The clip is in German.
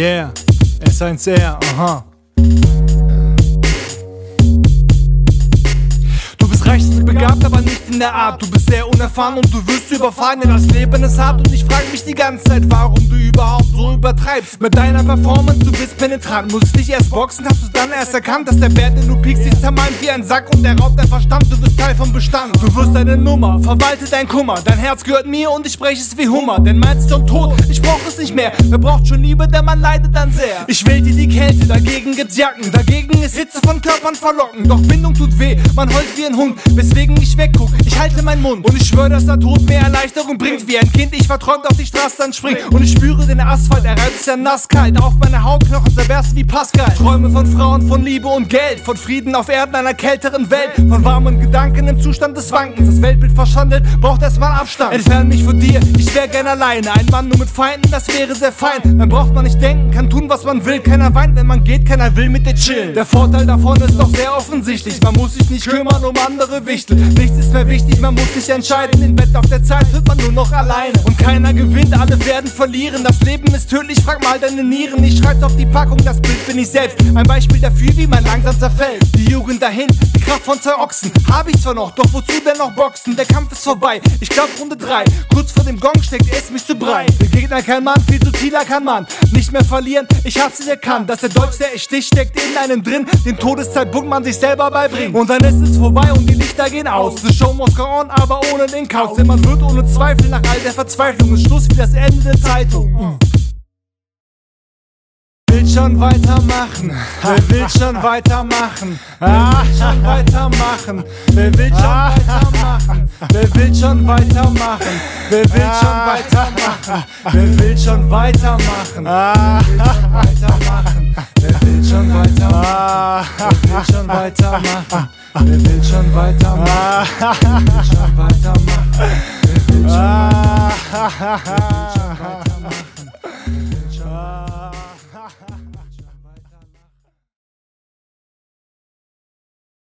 Yeah, S1R, aha. Der Art. Du bist sehr unerfahren und du wirst überfahren, denn das Leben ist hart. Und ich frage mich die ganze Zeit, warum du überhaupt so übertreibst. Mit deiner Performance, du bist penetrant. Muss dich erst boxen, hast du dann erst erkannt, dass der Bär, den du piekst, sich zermalmt wie ein Sack und der raubt dein Verstand. Du bist Teil vom Bestand. Du wirst deine Nummer, verwalte dein Kummer. Dein Herz gehört mir und ich spreche es wie Hummer. Denn meins ist schon tot, ich brauch es nicht mehr. Wer braucht schon Liebe, der man leidet dann sehr. Ich will dir die Kälte, dagegen gibt's Jacken. Dagegen ist Hitze von Körpern verlocken. Doch Bindung tut weh, man heult wie ein Hund. Weswegen ich wegguck, ich halte meinen Mund. Und ich schwöre, dass der Tod mehr Erleichterung bringt. Wie ein Kind, ich verträumt auf die Straße dann spring. Und ich spüre den Asphalt, er reibt sich nass kalt. Auf meine Hautknochen zerbersten wie Pascal. Träume von Frauen, von Liebe und Geld. Von Frieden auf Erden, einer kälteren Welt. Von warmen Gedanken im Zustand des Wankens. Das Weltbild verschandelt, braucht erstmal Abstand. Entferne mich von dir, ich wär gern alleine. Ein Mann nur mit Feinden, das wäre sehr fein. Dann braucht man nicht denken, kann tun, was man will. Keiner weint, wenn man geht, keiner will mit dir chillen. Der Vorteil davon ist doch sehr offensichtlich. Man muss sich nicht kümmern um andere Wichtel. Nichts ist mehr wichtig, man muss sich entscheiden. Im Bett auf der Zeit wird man nur noch alleine. Und keiner gewinnt, alle werden verlieren. Das Leben ist tödlich, frag mal deine Nieren. Ich schreib's auf die Packung, das Bild bin ich selbst. Ein Beispiel dafür, wie man langsam zerfällt. Die Jugend dahin, die Kraft von zwei Ochsen. Hab ich zwar noch, doch wozu denn noch boxen? Der Kampf ist vorbei, ich glaub Runde 3. Kurz vor dem Gong steckt es mich zu breit. Der Gegner kein Mann, viel subtiler kann man nicht mehr verlieren. Ich hab's erkannt, dass der Deutsch, der ich stich, steckt in einem drin. Den Todeszeitpunkt man sich selber beibringt. Und dann ist es vorbei und die Lichter gehen aus. The show must on, aber ohne den Chaos. Denn man wird ohne Zweifel nach all der Verzweiflung. Ist Schluss wie das Ende der Zeitung. Will schon weitermachen, wer will schon weitermachen, wer will schon weitermachen, wer will schon weitermachen, wer will schon weitermachen, wer will schon weitermachen, wer will schon weitermachen, wer will schon weitermachen, wer will schon weitermachen, wer will schon weitermachen, wer will schon weitermachen, wer will schon weitermachen, wer will schon weitermachen.